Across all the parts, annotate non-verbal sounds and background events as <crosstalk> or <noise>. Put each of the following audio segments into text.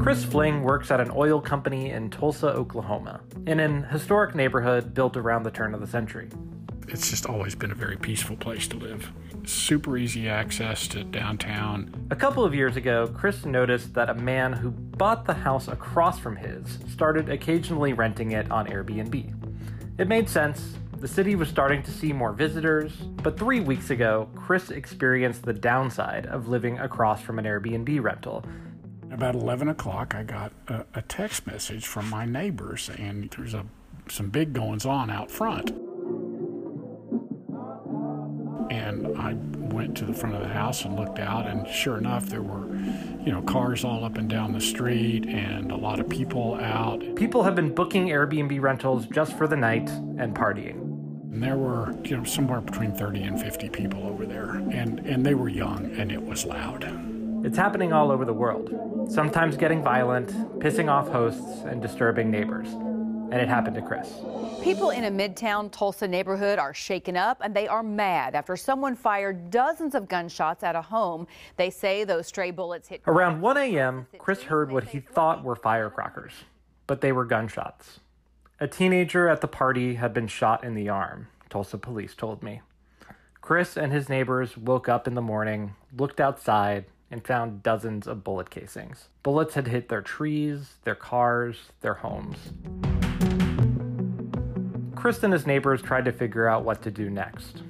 Chris Fling works at an oil company in Tulsa, Oklahoma, in an historic neighborhood built around the turn of the century. It's just always been a very peaceful place to live. Super easy access to downtown. A couple of years ago, Chris noticed that a man who bought the house across from his started occasionally renting it on Airbnb. It made sense. The city was starting to see more visitors, but three weeks ago, Chris experienced the downside of living across from an Airbnb rental. About 11 o'clock, I got a, a text message from my neighbors, and there's a, some big goings on out front. And I went to the front of the house and looked out, and sure enough, there were, you know, cars all up and down the street and a lot of people out. People have been booking Airbnb rentals just for the night and partying. And there were, you know, somewhere between 30 and 50 people over there, and, and they were young, and it was loud. It's happening all over the world, sometimes getting violent, pissing off hosts, and disturbing neighbors. And it happened to Chris. People in a midtown Tulsa neighborhood are shaken up and they are mad after someone fired dozens of gunshots at a home. They say those stray bullets hit. Around 1 a.m., Chris heard what he thought were firecrackers, but they were gunshots. A teenager at the party had been shot in the arm, Tulsa police told me. Chris and his neighbors woke up in the morning, looked outside, and found dozens of bullet casings. Bullets had hit their trees, their cars, their homes. Chris and his neighbors tried to figure out what to do next.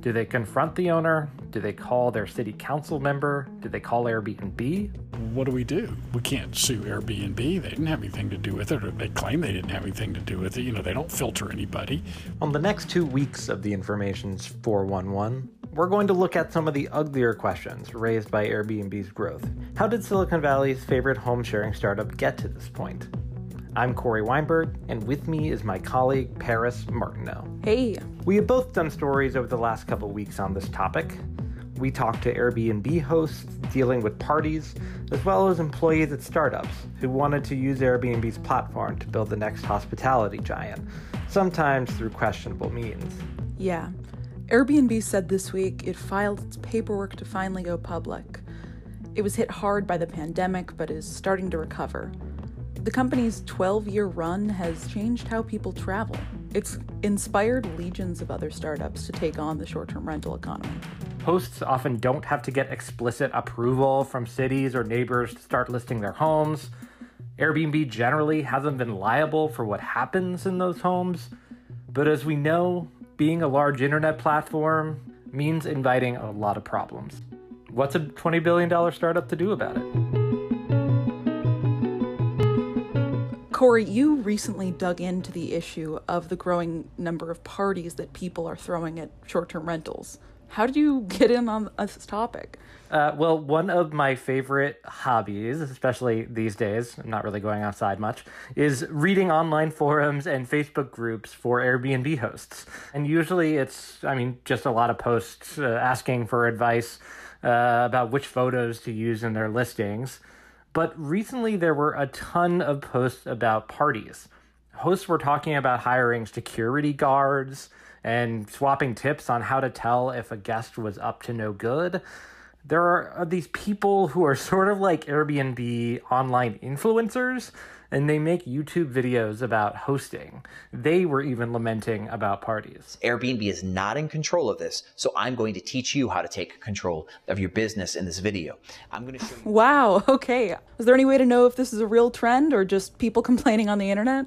Do they confront the owner? Do they call their city council member? Do they call Airbnb? What do we do? We can't sue Airbnb. They didn't have anything to do with it, or they claim they didn't have anything to do with it. You know, they don't filter anybody. On the next two weeks of the Information's 411, we're going to look at some of the uglier questions raised by Airbnb's growth. How did Silicon Valley's favorite home sharing startup get to this point? I'm Cory Weinberg, and with me is my colleague Paris Martineau. Hey. We have both done stories over the last couple weeks on this topic. We talked to Airbnb hosts dealing with parties, as well as employees at startups who wanted to use Airbnb's platform to build the next hospitality giant, sometimes through questionable means. Yeah. Airbnb said this week it filed its paperwork to finally go public. It was hit hard by the pandemic, but is starting to recover. The company's 12 year run has changed how people travel. It's inspired legions of other startups to take on the short term rental economy. Hosts often don't have to get explicit approval from cities or neighbors to start listing their homes. Airbnb generally hasn't been liable for what happens in those homes. But as we know, being a large internet platform means inviting a lot of problems. What's a $20 billion startup to do about it? Cory, you recently dug into the issue of the growing number of parties that people are throwing at short term rentals. How did you get in on this topic? Uh, well, one of my favorite hobbies, especially these days, I'm not really going outside much, is reading online forums and Facebook groups for Airbnb hosts. And usually it's, I mean, just a lot of posts uh, asking for advice uh, about which photos to use in their listings. But recently there were a ton of posts about parties. Hosts were talking about hiring security guards and swapping tips on how to tell if a guest was up to no good. There are these people who are <laughs> sort of like Airbnb online influencers and they make YouTube videos about hosting. They were even lamenting about parties. Airbnb is not in control of this, so I'm going to teach you how to take control of your business in this video. I'm going to show you. Wow, <laughs> okay. Is there any way to know if this is a real trend or just people <laughs> complaining on the internet?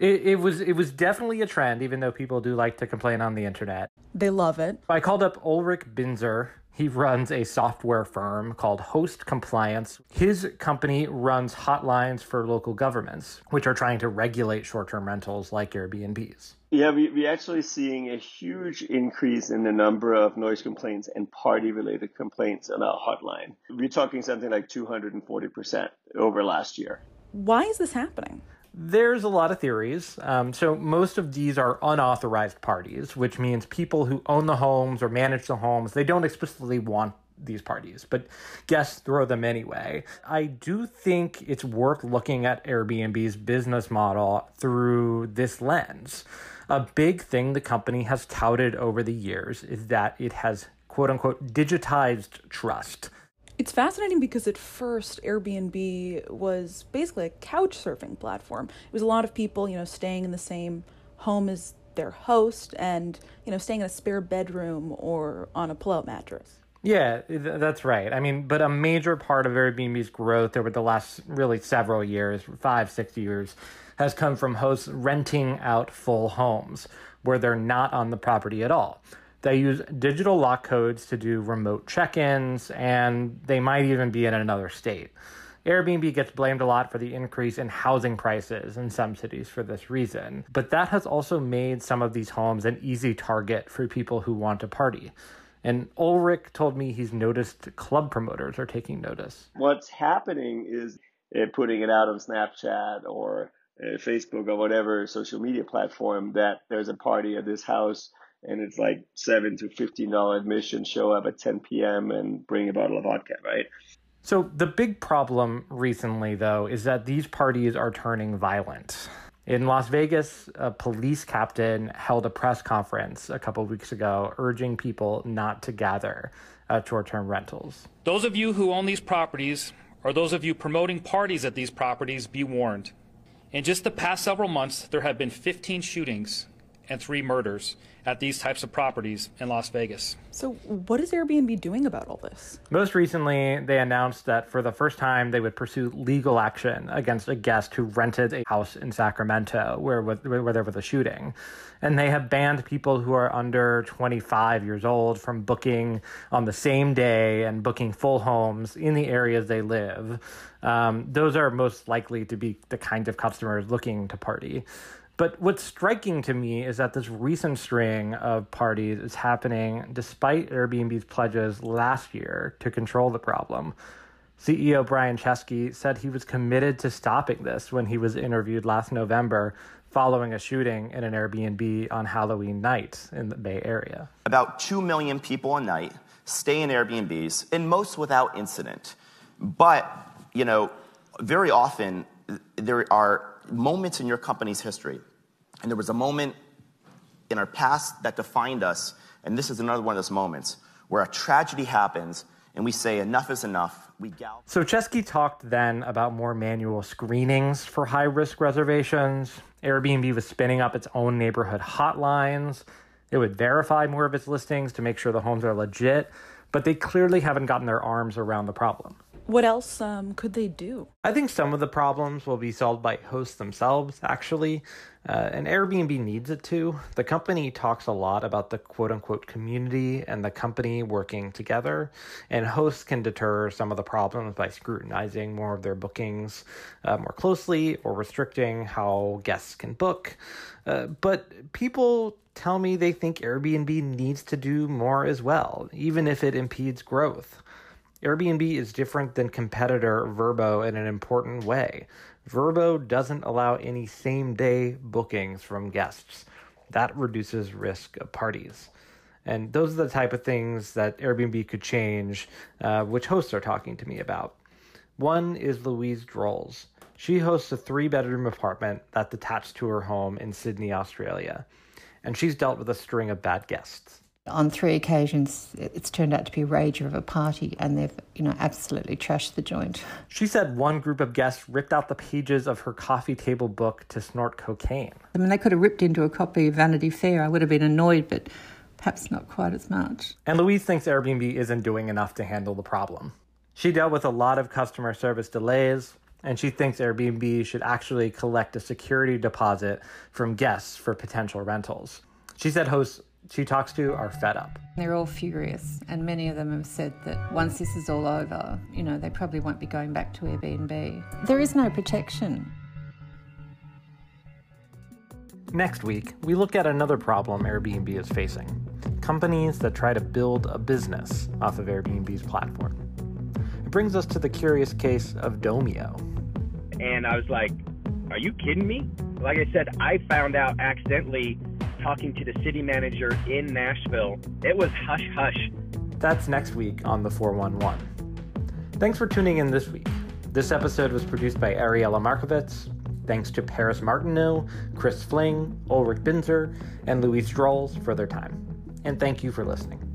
It, it was it was definitely a trend, even though people do like to complain on the internet. They love it. I called up Ulrik Binzer, he runs a software firm called Host Compliance. His company runs hotlines for local governments, which are trying to regulate short term rentals like Airbnbs. Yeah, we, we're actually seeing a huge increase in the number of noise complaints and party related complaints on our hotline. We're talking something like 240% over last year. Why is this happening? There's a lot of theories. Um, so, most of these are unauthorized parties, which means people who own the homes or manage the homes, they don't explicitly want these parties, but guests throw them anyway. I do think it's worth looking at Airbnb's business model through this lens. A big thing the company has touted over the years is that it has quote unquote digitized trust. It's fascinating because at first Airbnb was basically a couch surfing platform. It was a lot of people, you know, staying in the same home as their host and, you know, staying in a spare bedroom or on a pull-out mattress. Yeah, that's right. I mean, but a major part of Airbnb's growth over the last really several years, five, six years, has come from hosts renting out full homes where they're not on the property at all. They use digital lock codes to do remote check ins, and they might even be in another state. Airbnb gets blamed a lot for the increase in housing prices in some cities for this reason, but that has also made some of these homes an easy target for people who want to party. And Ulrik told me he's noticed club promoters are taking notice. What's happening is putting it out on Snapchat or uh, Facebook or whatever social media platform that there's a party at this house and it's like seven to fifteen dollar admission. Show up at 10 p.m. and bring a bottle of vodka, right? So the big problem recently, though, is that these parties are turning violent. In Las Vegas, a police captain held a press conference a couple weeks ago urging people not to gather uh, at short term rentals. Those of you who own these properties, or those of you promoting parties at these properties, be warned. In just the past several months, there have been 15 shootings and three murders at these types of properties in Las Vegas. So, what is Airbnb doing about all this? Most recently, they announced that for the first time, they would pursue legal action against a guest who rented a house in Sacramento where, where there was a shooting. And they have banned people who are under 25 years old from booking on the same day and booking full homes in the areas they live. Um, those are most likely to be the kinds of customers looking to party. But what's striking to me is that this recent string of parties is happening despite Airbnb's pledges last year to control the problem. CEO Brian Chesky said he was committed to stopping this when he was interviewed last November following a shooting in an Airbnb on Halloween night in the Bay Area. About 2 million people a night stay in Airbnbs, and most without incident. But, you know, very often there are moments in your company's history and there was a moment in our past that defined us, and this is another one of those moments where a tragedy happens and we say enough is enough. We gal- so Chesky talked then about more manual screenings for high risk reservations. Airbnb was spinning up its own neighborhood hotlines. It would verify more of its listings to make sure the homes are legit, but they clearly haven't gotten their arms around the problem. What else um, could they do? I think some of the problems will be solved by hosts themselves, actually. Uh, and Airbnb needs it too. The company talks a lot about the quote unquote community and the company working together, and hosts can deter some of the problems by scrutinizing more of their bookings uh, more closely or restricting how guests can book. Uh, but people tell me they think Airbnb needs to do more as well, even if it impedes growth. Airbnb is different than competitor Vrbo in an important way. Vrbo doesn't allow any same day bookings from guests. That reduces risk of parties. And those are the type of things that Airbnb could change, uh, which hosts are talking to me about. One is Louise Drolls. She hosts a three bedroom apartment that's attached to her home in Sydney, Australia. And she's dealt with a string of bad guests on three occasions it's turned out to be a rager of a party and they've you know absolutely trashed the joint. She said one group of guests ripped out the pages of her coffee table book to snort cocaine. I mean they could have ripped into a copy of vanity fair. I would have been annoyed but perhaps not quite as much. And louise thinks airbnb isn't doing enough to handle the problem. She dealt with a lot of customer service delays and she thinks Airbnb should actually collect a security deposit from guests for potential rentals. She said hosts she talks to are fed up. They're all furious, and many of them have said that once this is all over, you know, they probably won't be going back to Airbnb. There is no protection. Next week, we look at another problem Airbnb is facing companies that try to build a business off of Airbnb's platform. It brings us to the curious case of Domio. And I was like, are you kidding me? Like I said, I found out accidentally talking to the city manager in Nashville. It was hush hush. That's next week on the 411. Thanks for tuning in this week. This episode was produced by Ariella Markovitz. Thanks to Paris Martineau, Chris Fling, Ulrik Binzer, and Louise Drolls for their time. And thank you for listening.